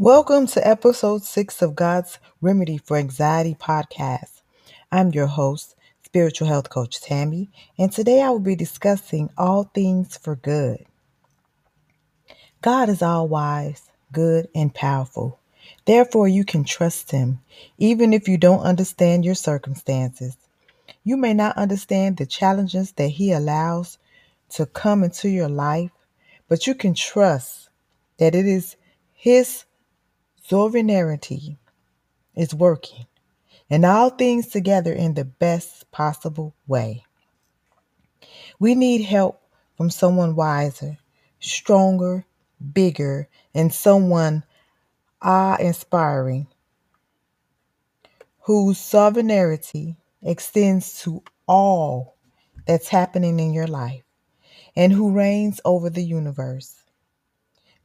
Welcome to episode six of God's Remedy for Anxiety podcast. I'm your host, spiritual health coach Tammy, and today I will be discussing all things for good. God is all wise, good, and powerful. Therefore, you can trust Him, even if you don't understand your circumstances. You may not understand the challenges that He allows to come into your life, but you can trust that it is His sovereignty is working and all things together in the best possible way. We need help from someone wiser, stronger, bigger, and someone awe inspiring whose sovereignty extends to all that's happening in your life and who reigns over the universe.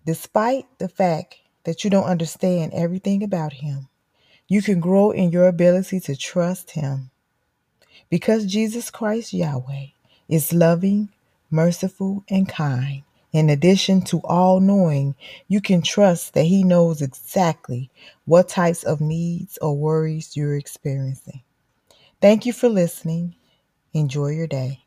Despite the fact that you don't understand everything about Him, you can grow in your ability to trust Him. Because Jesus Christ Yahweh is loving, merciful, and kind. In addition to all knowing, you can trust that He knows exactly what types of needs or worries you're experiencing. Thank you for listening. Enjoy your day.